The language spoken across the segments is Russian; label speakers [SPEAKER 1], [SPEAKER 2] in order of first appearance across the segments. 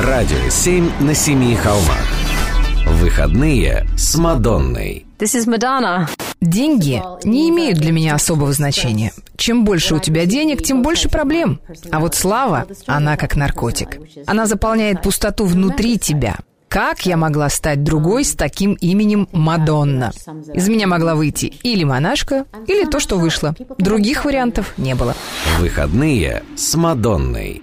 [SPEAKER 1] Радио «Семь на семи холмах». Выходные с Мадонной.
[SPEAKER 2] This is Madonna.
[SPEAKER 3] Деньги не имеют для меня особого значения. Чем больше у тебя денег, тем больше проблем. А вот слава, она как наркотик. Она заполняет пустоту внутри тебя. Как я могла стать другой с таким именем Мадонна? Из меня могла выйти или монашка, или то, что вышло. Других вариантов не было.
[SPEAKER 1] Выходные с Мадонной.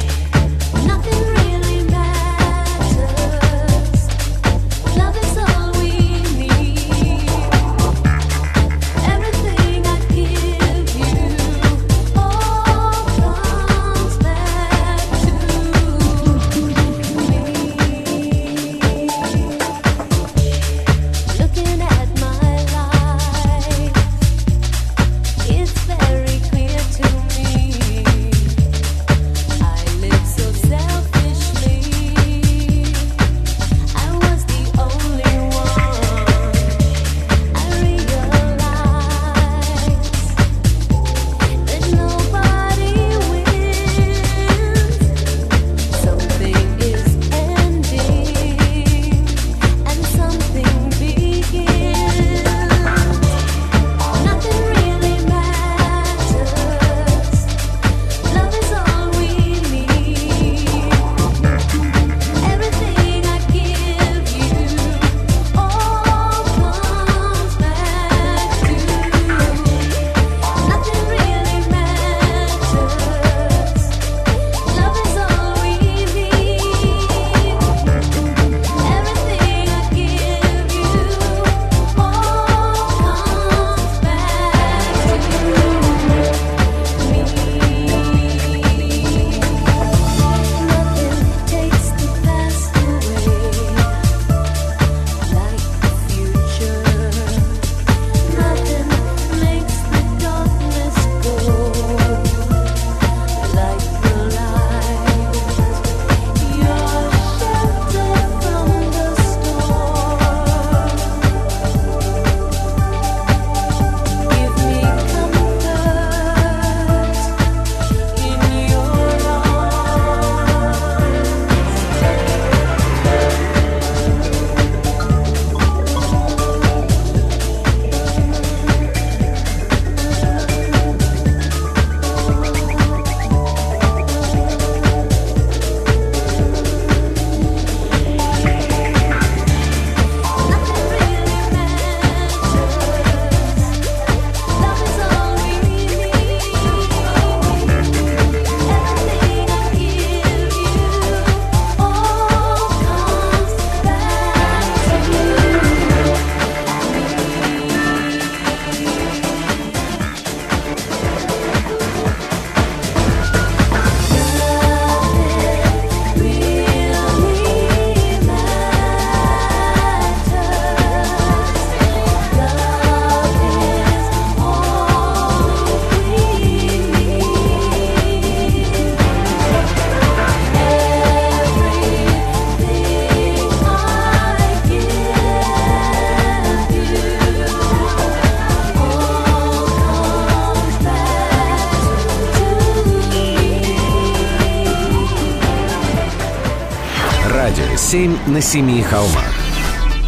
[SPEAKER 1] На семи холмах».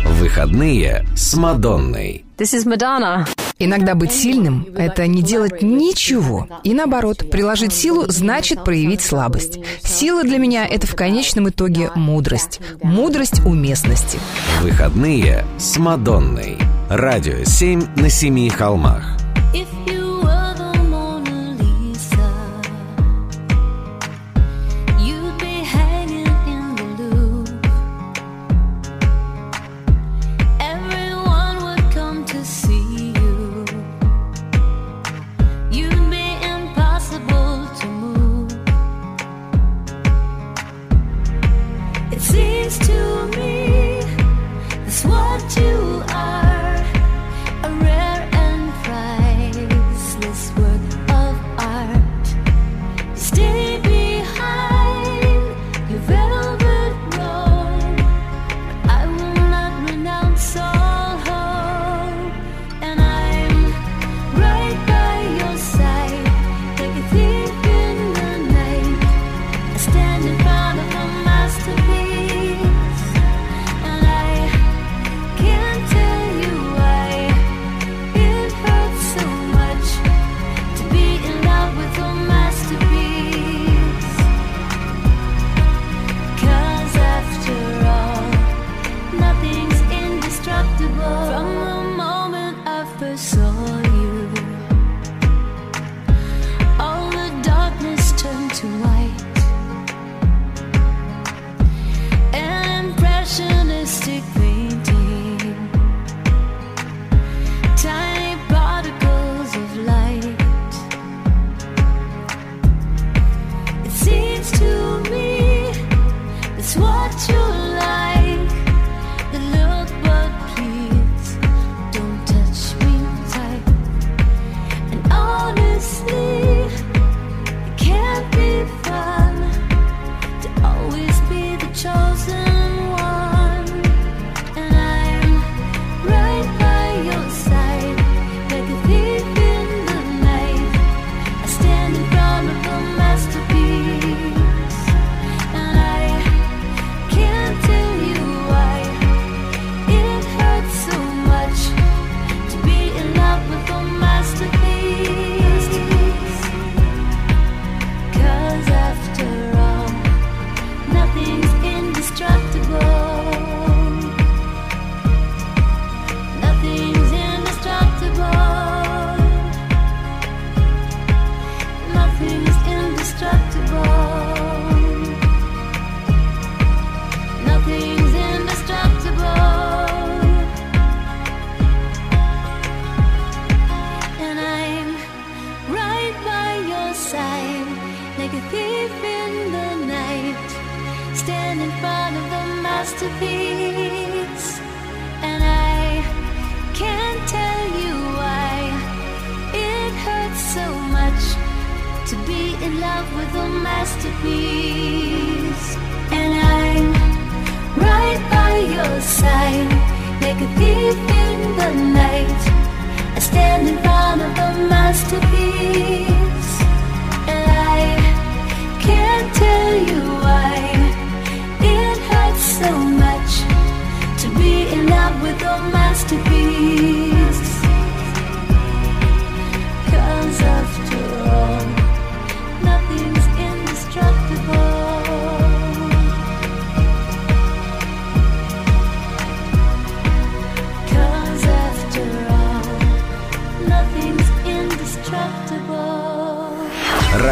[SPEAKER 1] Выходные с Мадонной.
[SPEAKER 2] This is Madonna.
[SPEAKER 3] Иногда быть сильным – это не делать ничего. И наоборот, приложить силу значит проявить слабость. Сила для меня – это в конечном итоге мудрость. Мудрость уместности.
[SPEAKER 1] Выходные с Мадонной. Радио «Семь на семи холмах».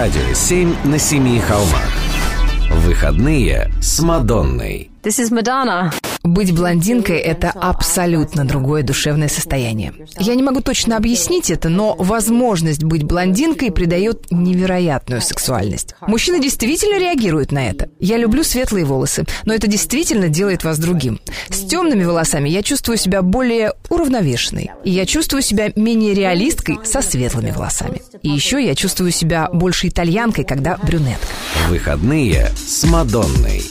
[SPEAKER 1] Радио 7 на семи холмах. Выходные с Мадонной.
[SPEAKER 2] This is Madonna.
[SPEAKER 3] Быть блондинкой — это абсолютно другое душевное состояние. Я не могу точно объяснить это, но возможность быть блондинкой придает невероятную сексуальность. Мужчины действительно реагируют на это. Я люблю светлые волосы, но это действительно делает вас другим. С темными волосами я чувствую себя более уравновешенной. И я чувствую себя менее реалисткой со светлыми волосами. И еще я чувствую себя больше итальянкой, когда брюнетка.
[SPEAKER 1] Выходные с Мадонной.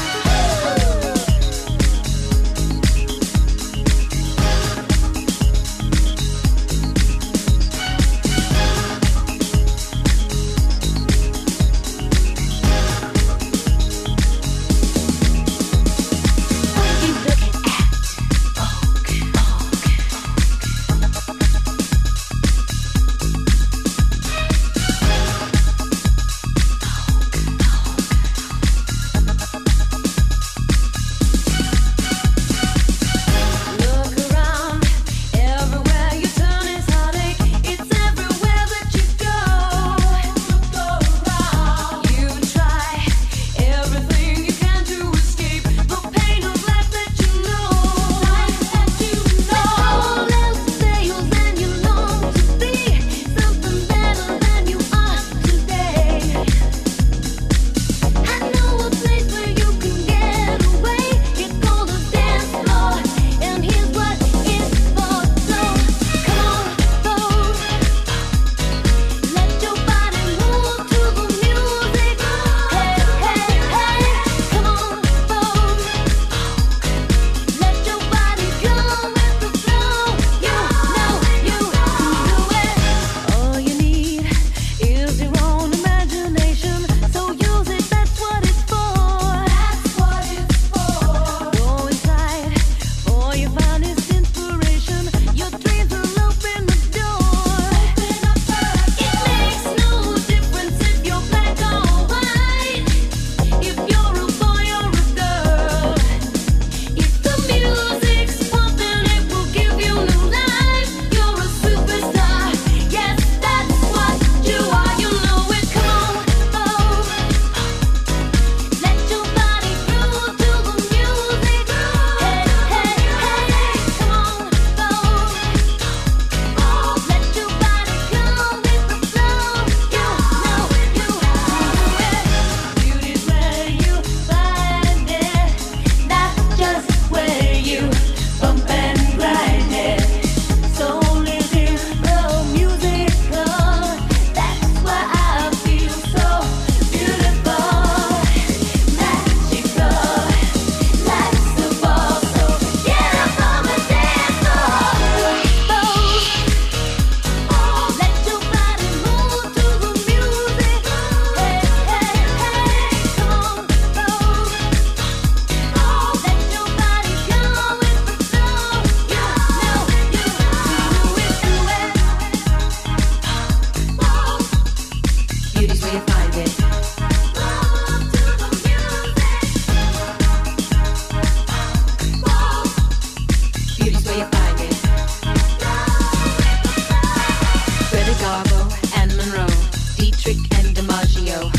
[SPEAKER 4] Dietrich and DiMaggio,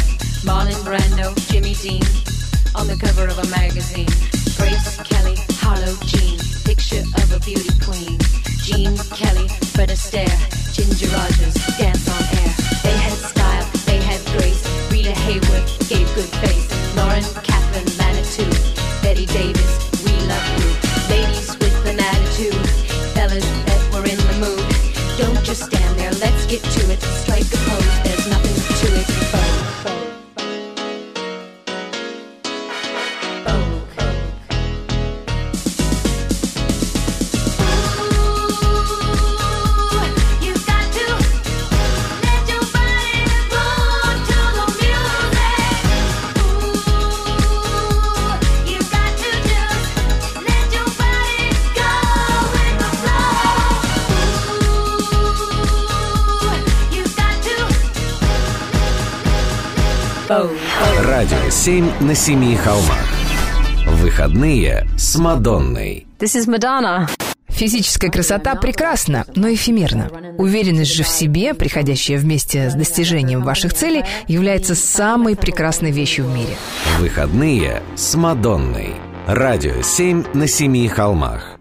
[SPEAKER 4] Marlon Brando, Jimmy Dean, on the cover of a magazine. Grace Kelly, Harlow Jean, picture of a beauty queen. Jean Kelly, Fred Astaire, Ginger Rogers, dance on air. They had
[SPEAKER 1] style, they had grace. Rita Hayworth gave good face. 7 на семи холмах. Выходные с Мадонной.
[SPEAKER 2] This is Madonna.
[SPEAKER 3] Физическая красота прекрасна, но эфемерна. Уверенность же в себе, приходящая вместе с достижением ваших целей, является самой прекрасной вещью в мире.
[SPEAKER 1] Выходные с Мадонной. Радио 7 на семи холмах.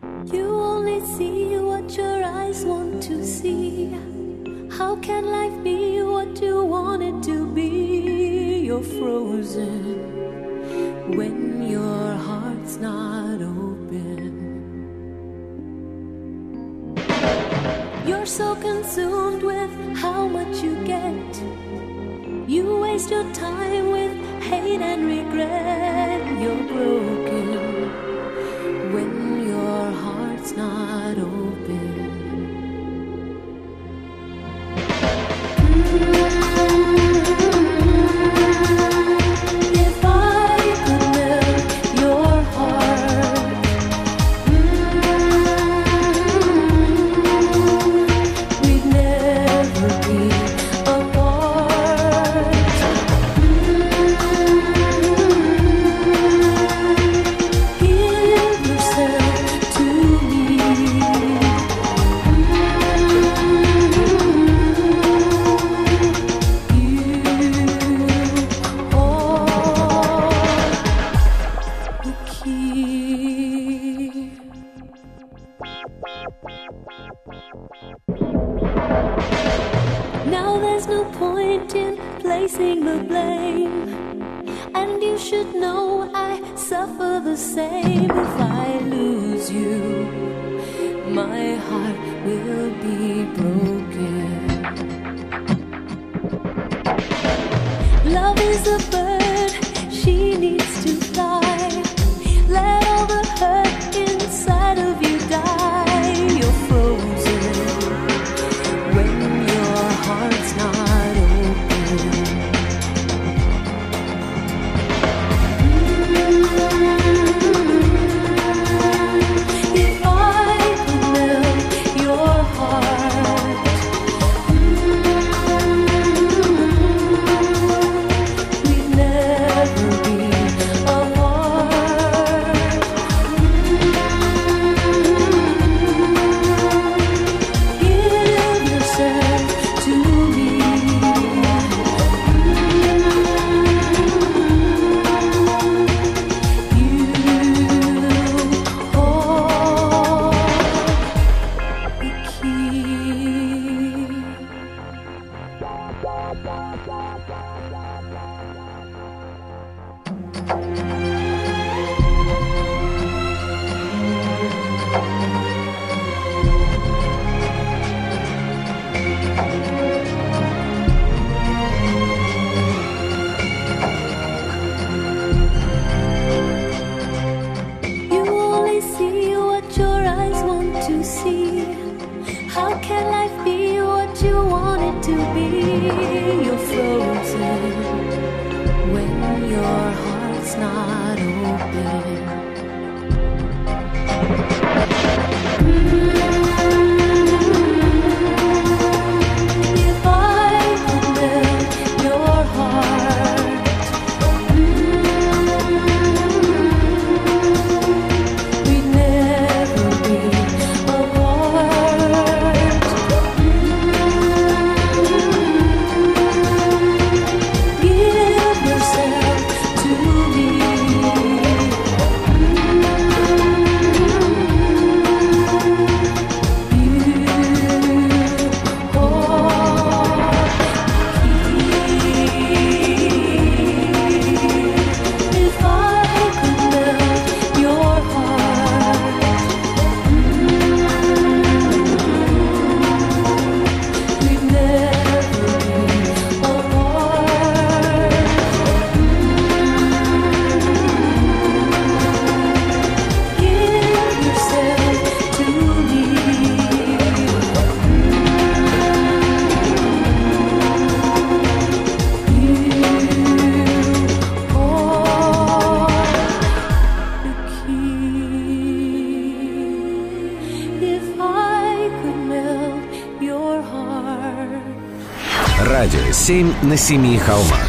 [SPEAKER 1] Радио 7 на семи холмах.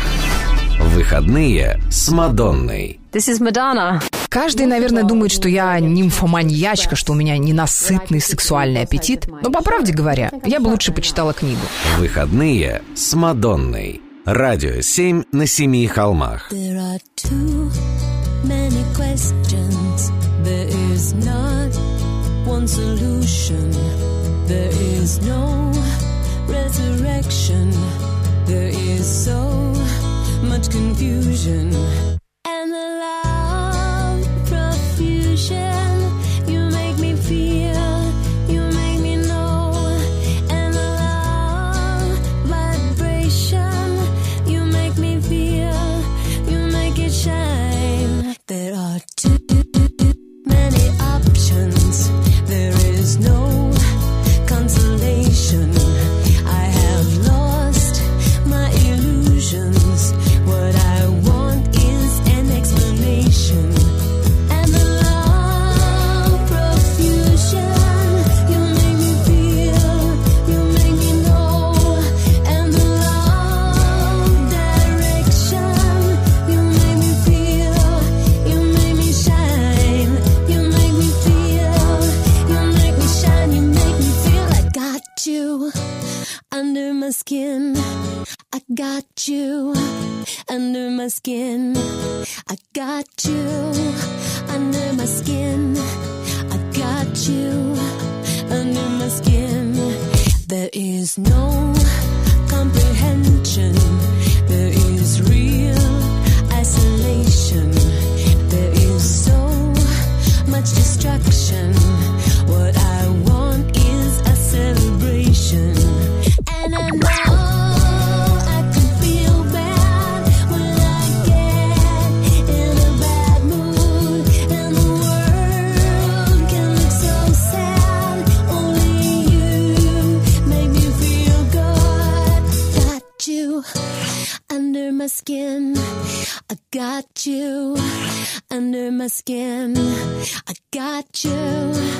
[SPEAKER 5] Выходные с Мадонной.
[SPEAKER 2] This is Madonna.
[SPEAKER 3] Каждый, наверное, думает, что я нимфоманьячка, что у меня ненасытный сексуальный аппетит. Но по правде говоря, я бы лучше почитала книгу.
[SPEAKER 5] Выходные с Мадонной. Радио 7 на семи холмах.
[SPEAKER 1] There is not resurrection. There is so much confusion. And the love profusion. You make me feel. You make me know. And the love vibration. You make me feel. You make it shine. There are too many options. Skin. I got you under my skin. I got you under my skin. I got you under my skin. There is no comprehension. There is real isolation. Skin. I got you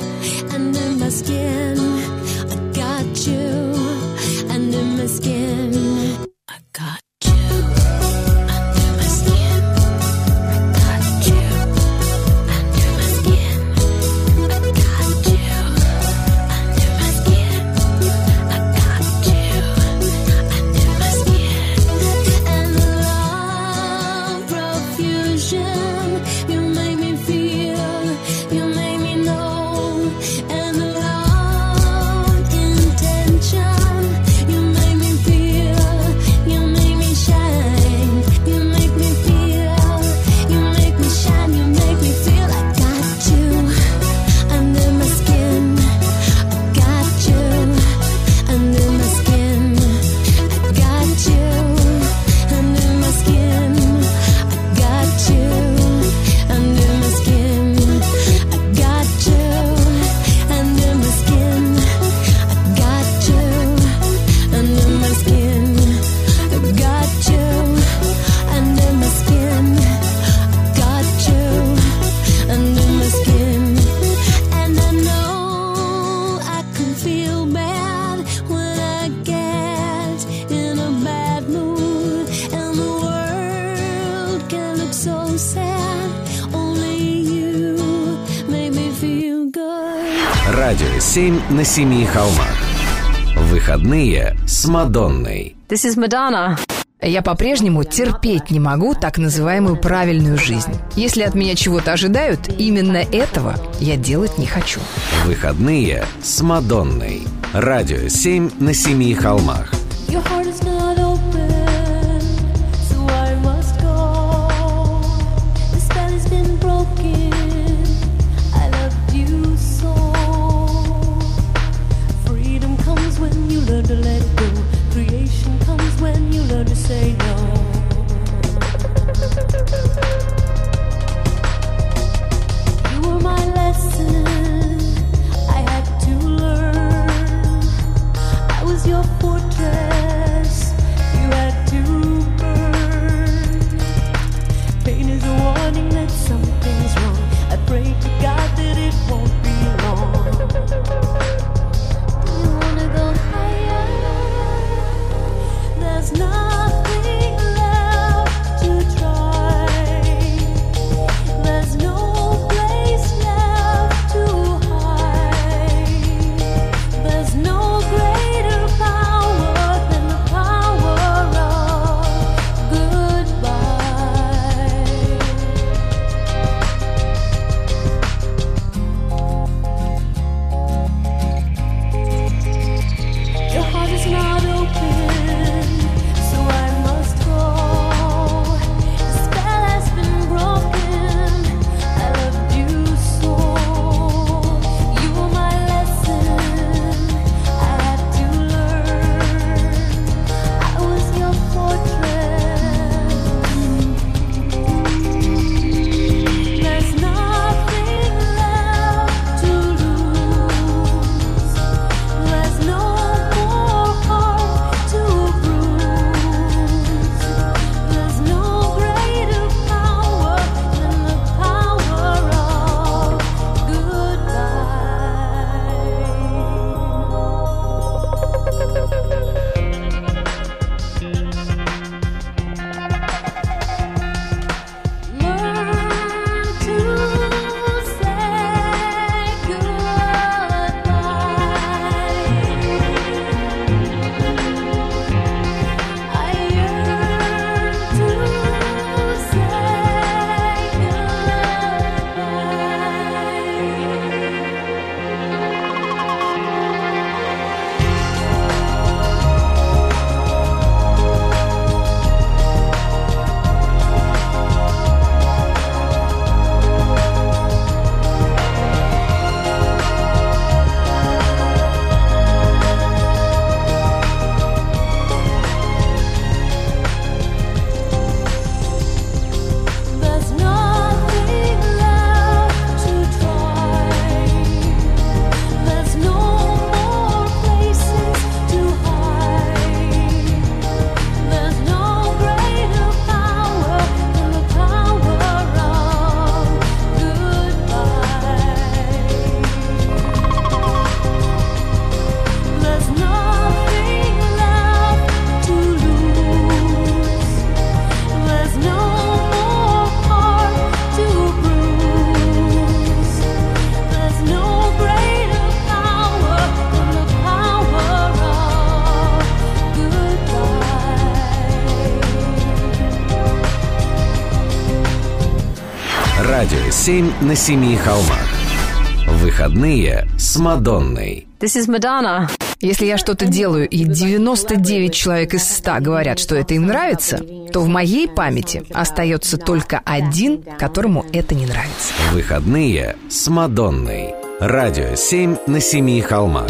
[SPEAKER 1] so sad. Only you make me feel good.
[SPEAKER 5] Радио 7 на семи холмах. Выходные с Мадонной.
[SPEAKER 2] This is Madonna.
[SPEAKER 3] Я по-прежнему терпеть не могу так называемую правильную жизнь. Если от меня чего-то ожидают, именно этого я делать не хочу.
[SPEAKER 5] Выходные с Мадонной. Радио 7 на семи холмах.
[SPEAKER 1] Your heart is not open, 7 на семи холмах. Выходные с Мадонной.
[SPEAKER 2] This is Madonna.
[SPEAKER 3] Если я что-то делаю, и 99 человек из 100 говорят, что это им нравится, то в моей памяти остается только один, которому это не нравится.
[SPEAKER 1] Выходные с Мадонной. Радио 7 на семи холмах.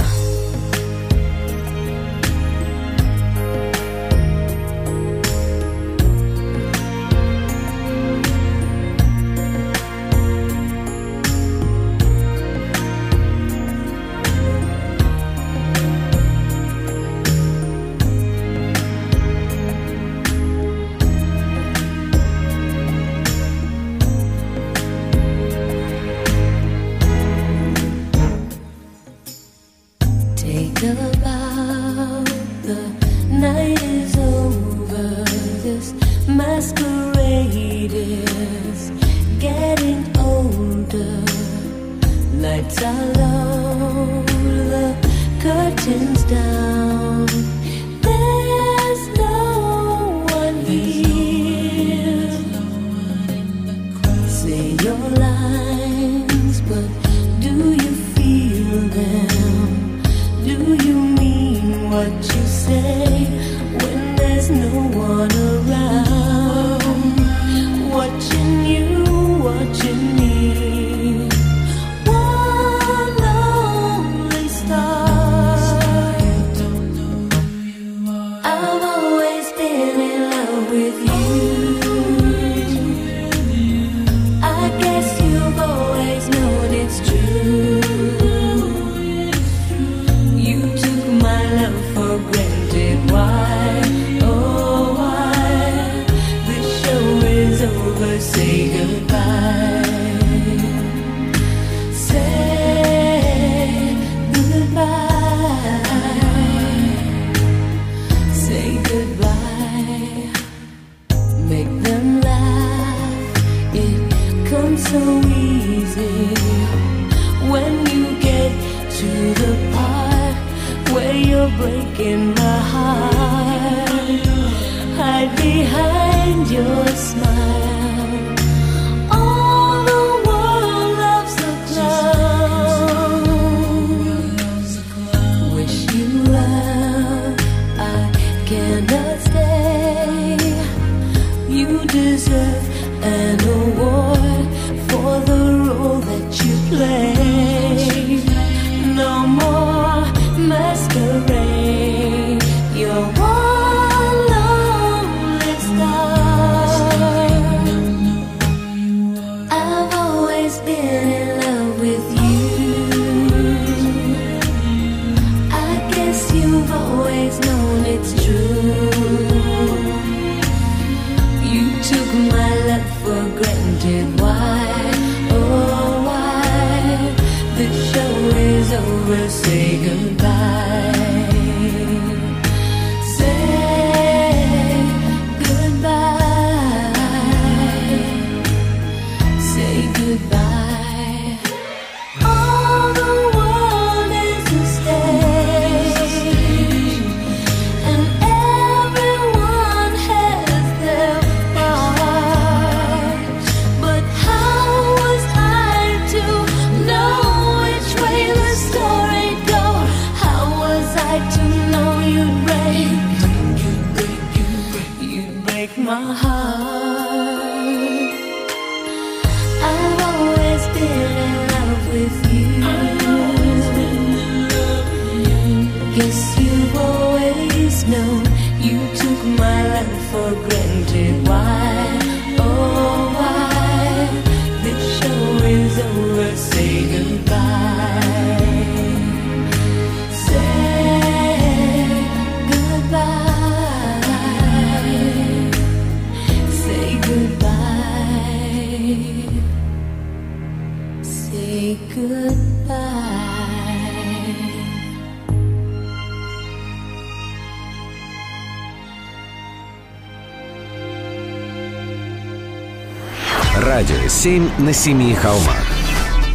[SPEAKER 1] 7 на семи холмах.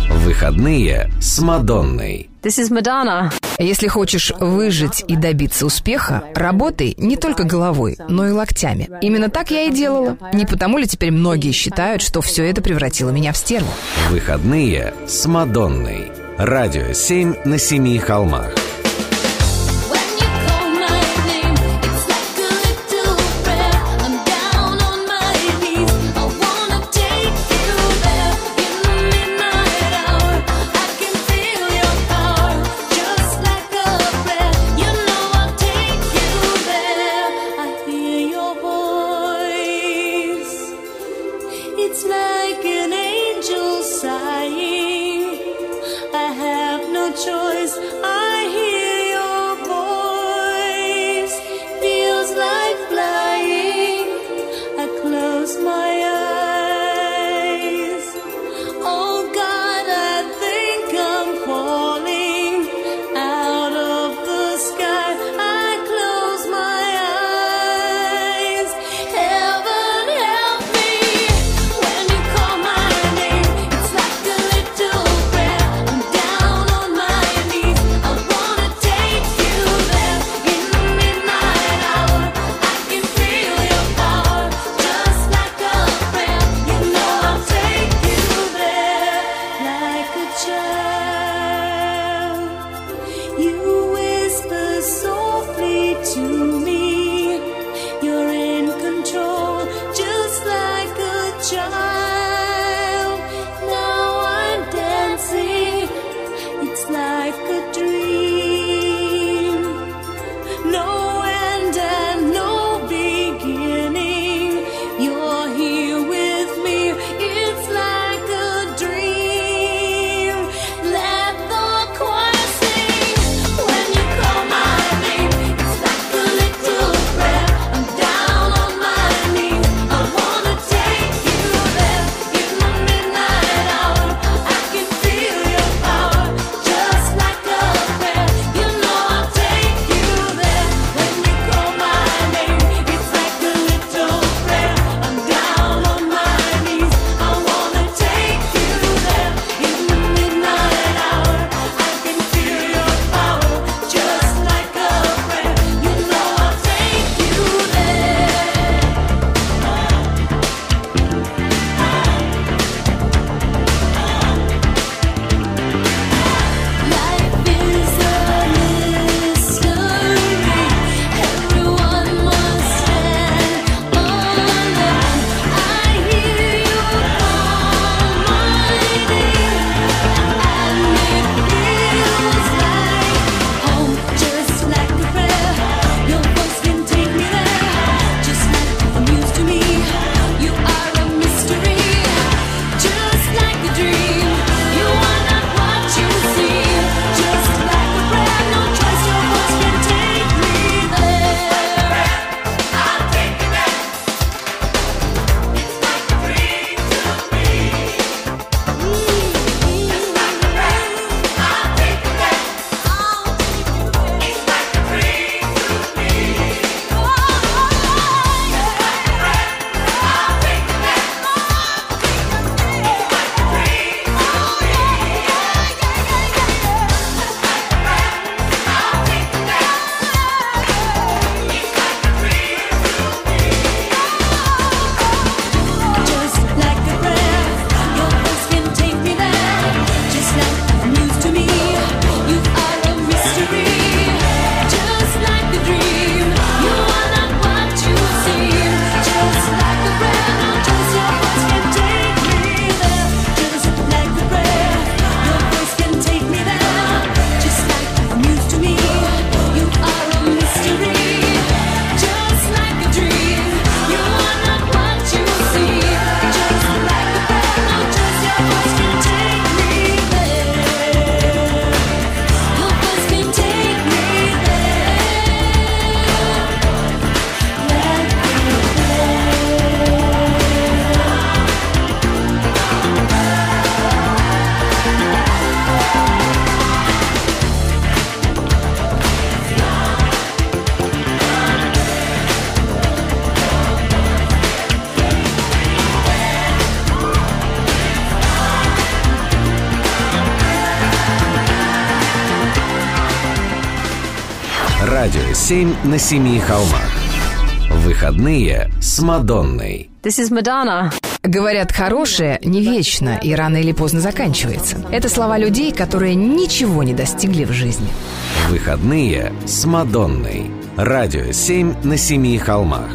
[SPEAKER 1] Выходные с Мадонной.
[SPEAKER 2] This is Madonna.
[SPEAKER 3] Если хочешь выжить и добиться успеха, работай не только головой, но и локтями. Именно так я и делала. Не потому ли теперь многие считают, что все это превратило меня в стерву?
[SPEAKER 1] Выходные с Мадонной. Радио 7 на семи холмах. Радио 7 на семи холмах. Выходные с Мадонной.
[SPEAKER 2] This is Madonna.
[SPEAKER 3] Говорят, хорошее не вечно и рано или поздно заканчивается. Это слова людей, которые ничего не достигли в жизни.
[SPEAKER 1] Выходные с Мадонной. Радио 7 на семи холмах.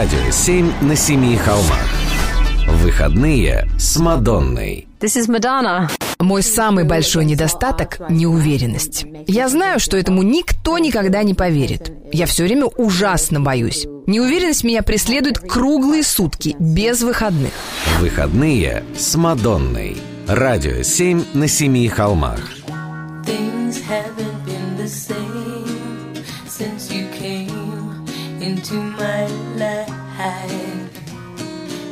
[SPEAKER 1] Радио 7 на семи холмах. Выходные с Мадонной.
[SPEAKER 2] This is Madonna.
[SPEAKER 3] Мой самый большой недостаток – неуверенность. Я знаю, что этому никто никогда не поверит. Я все время ужасно боюсь. Неуверенность меня преследует круглые сутки, без выходных.
[SPEAKER 1] Выходные с Мадонной. Радио 7 на семи холмах.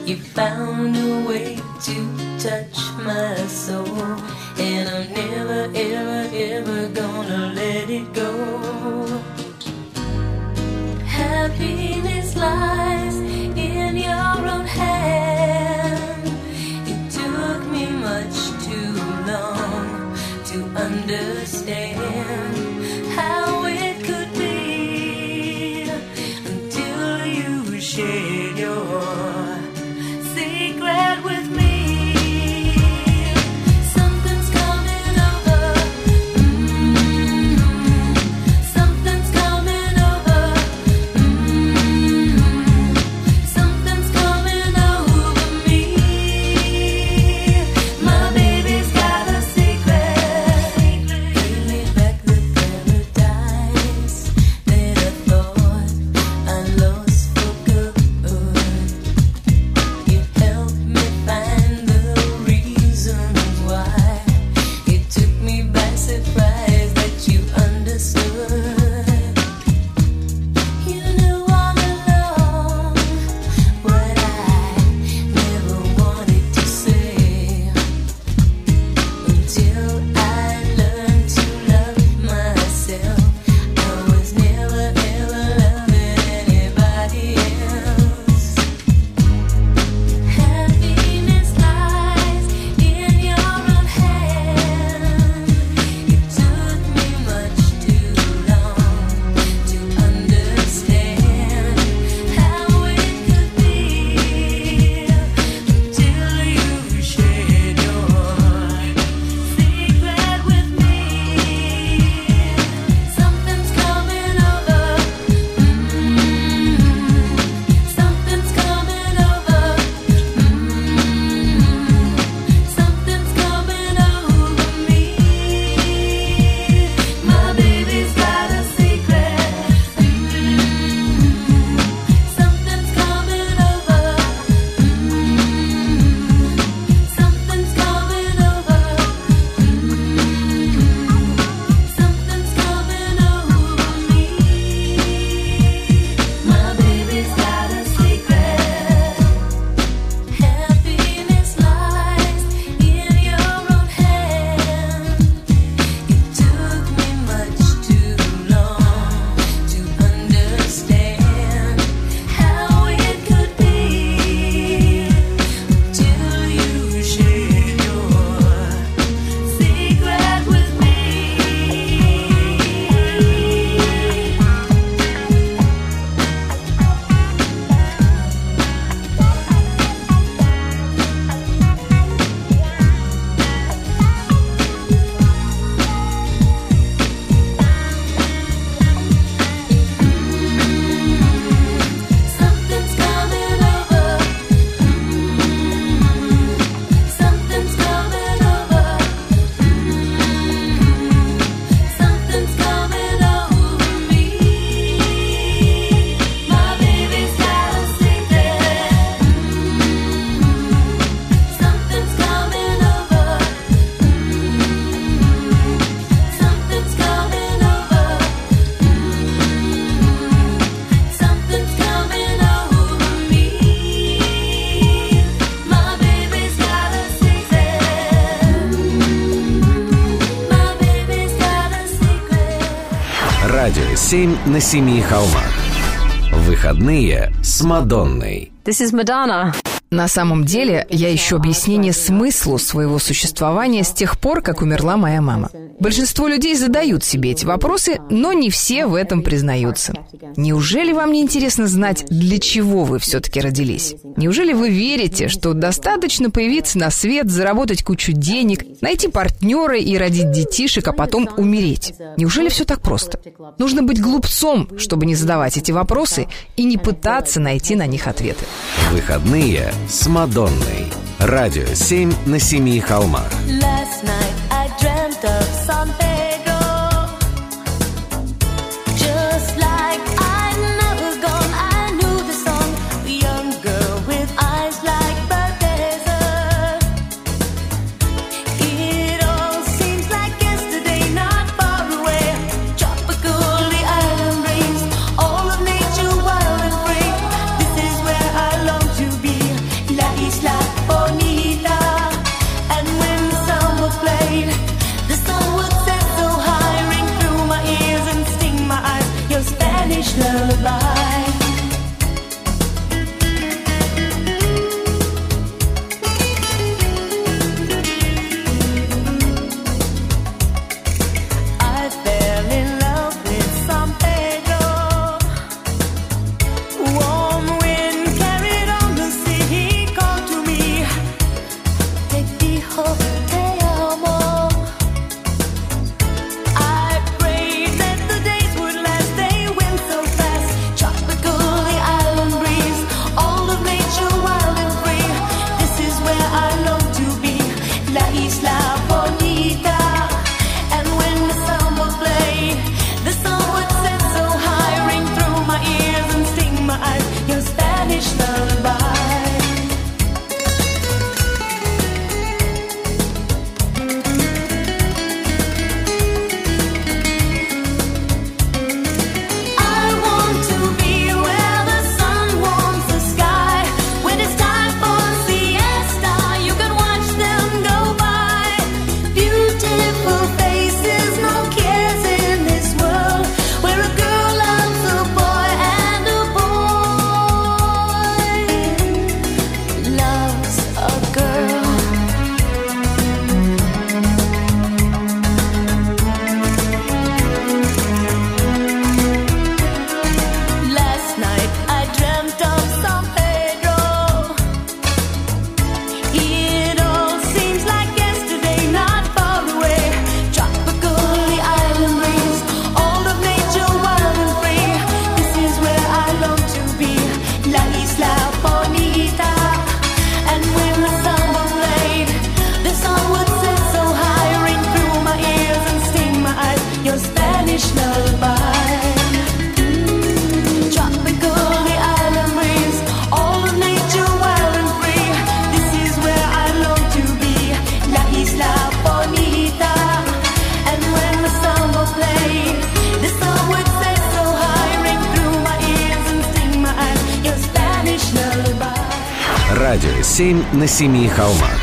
[SPEAKER 6] You found a way to touch my soul, and I'm never, ever, ever gonna let it go. Happiness lies in your own hand. It took me much too long to understand
[SPEAKER 1] на семи холмах. Выходные с Мадонной.
[SPEAKER 2] This is Madonna.
[SPEAKER 3] На самом деле, я ищу объяснение смыслу своего существования с тех пор, как умерла моя мама. Большинство людей задают себе эти вопросы, но не все в этом признаются. Неужели вам не интересно знать, для чего вы все-таки родились? Неужели вы верите, что достаточно появиться на свет, заработать кучу денег, найти партнера и родить детишек, а потом умереть? Неужели все так просто? Нужно быть глупцом, чтобы не задавать эти вопросы и не пытаться найти на них ответы.
[SPEAKER 1] Выходные с Мадонной. Радио 7 на семи холмах. 7 на семи холмах.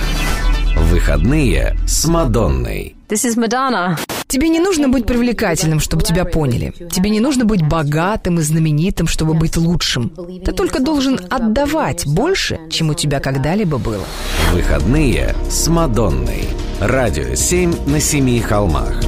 [SPEAKER 1] Выходные с Мадонной.
[SPEAKER 2] This is Madonna.
[SPEAKER 3] Тебе не нужно быть привлекательным, чтобы тебя поняли. Тебе не нужно быть богатым и знаменитым, чтобы быть лучшим. Ты только должен отдавать больше, чем у тебя когда-либо было.
[SPEAKER 1] Выходные с Мадонной. Радио 7 на семи холмах.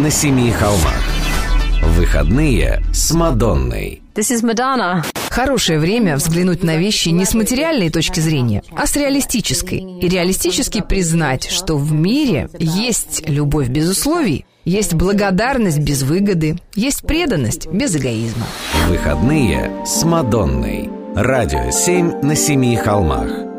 [SPEAKER 1] на семи холмах. Выходные с Мадонной.
[SPEAKER 2] This is Madonna.
[SPEAKER 3] Хорошее время взглянуть на вещи не с материальной точки зрения, а с реалистической. И реалистически признать, что в мире есть любовь без условий, есть благодарность без выгоды, есть преданность без эгоизма.
[SPEAKER 1] Выходные с Мадонной. Радио 7 на семи холмах.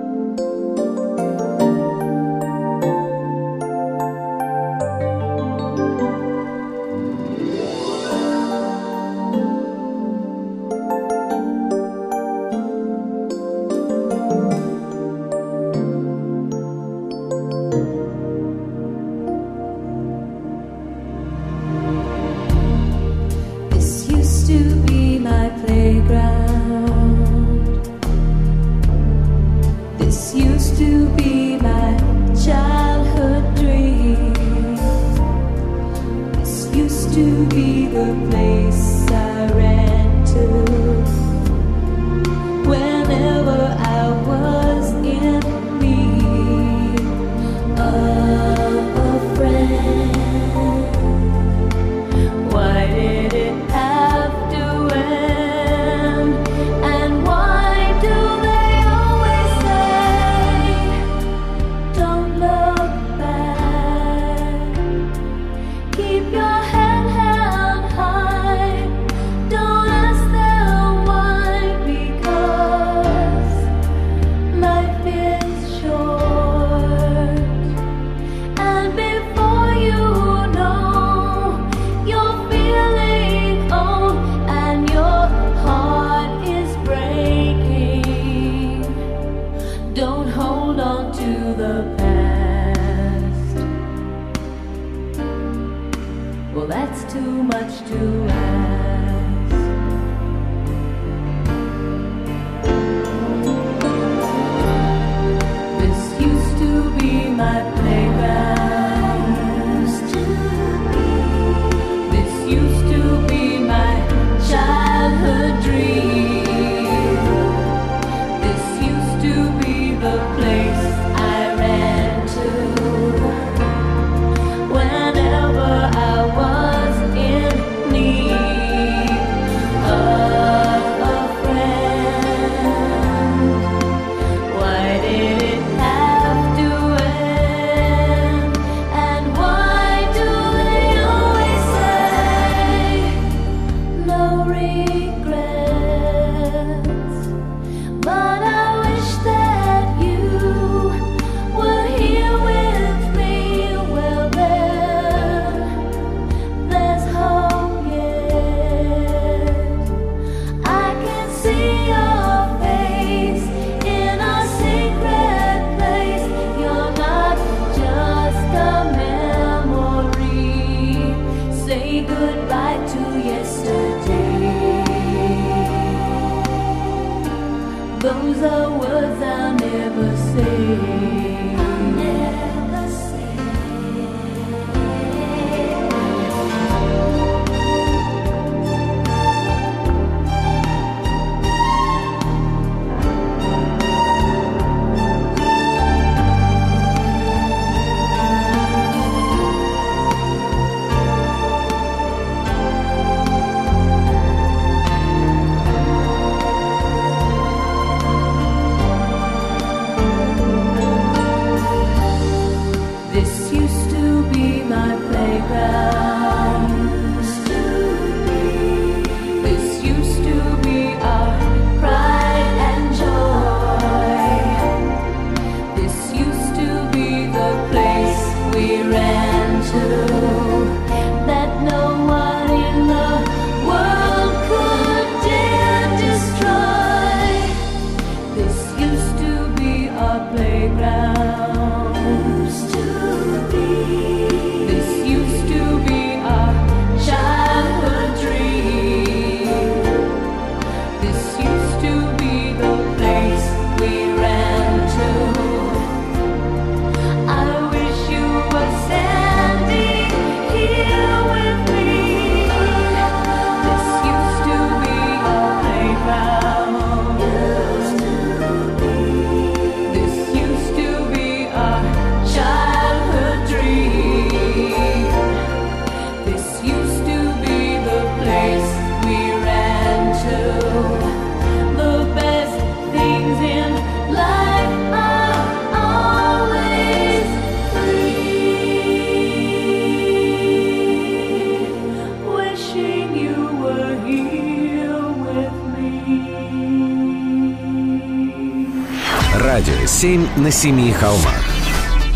[SPEAKER 5] семи холмах.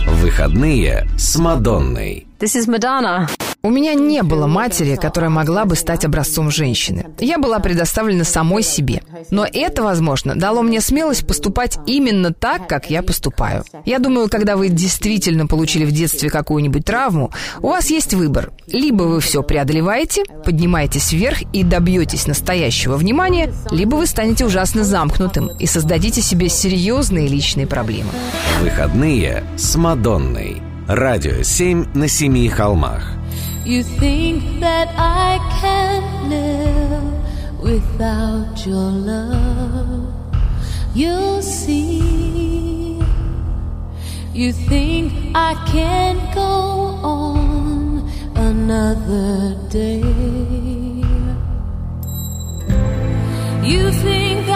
[SPEAKER 5] Выходные с Мадонной.
[SPEAKER 2] This is Madonna.
[SPEAKER 3] У меня не было матери, которая могла бы стать образцом женщины. Я была предоставлена самой себе. Но это, возможно, дало мне смелость поступать именно так, как я поступаю. Я думаю, когда вы действительно получили в детстве какую-нибудь травму, у вас есть выбор. Либо вы все преодолеваете, поднимаетесь вверх и добьетесь настоящего внимания, либо вы станете ужасно замкнутым и создадите себе серьезные личные проблемы.
[SPEAKER 5] Выходные с Мадонной. Радио 7 на семи холмах.
[SPEAKER 1] You think that I can live without your love. You'll see. You think I can go on another day. You think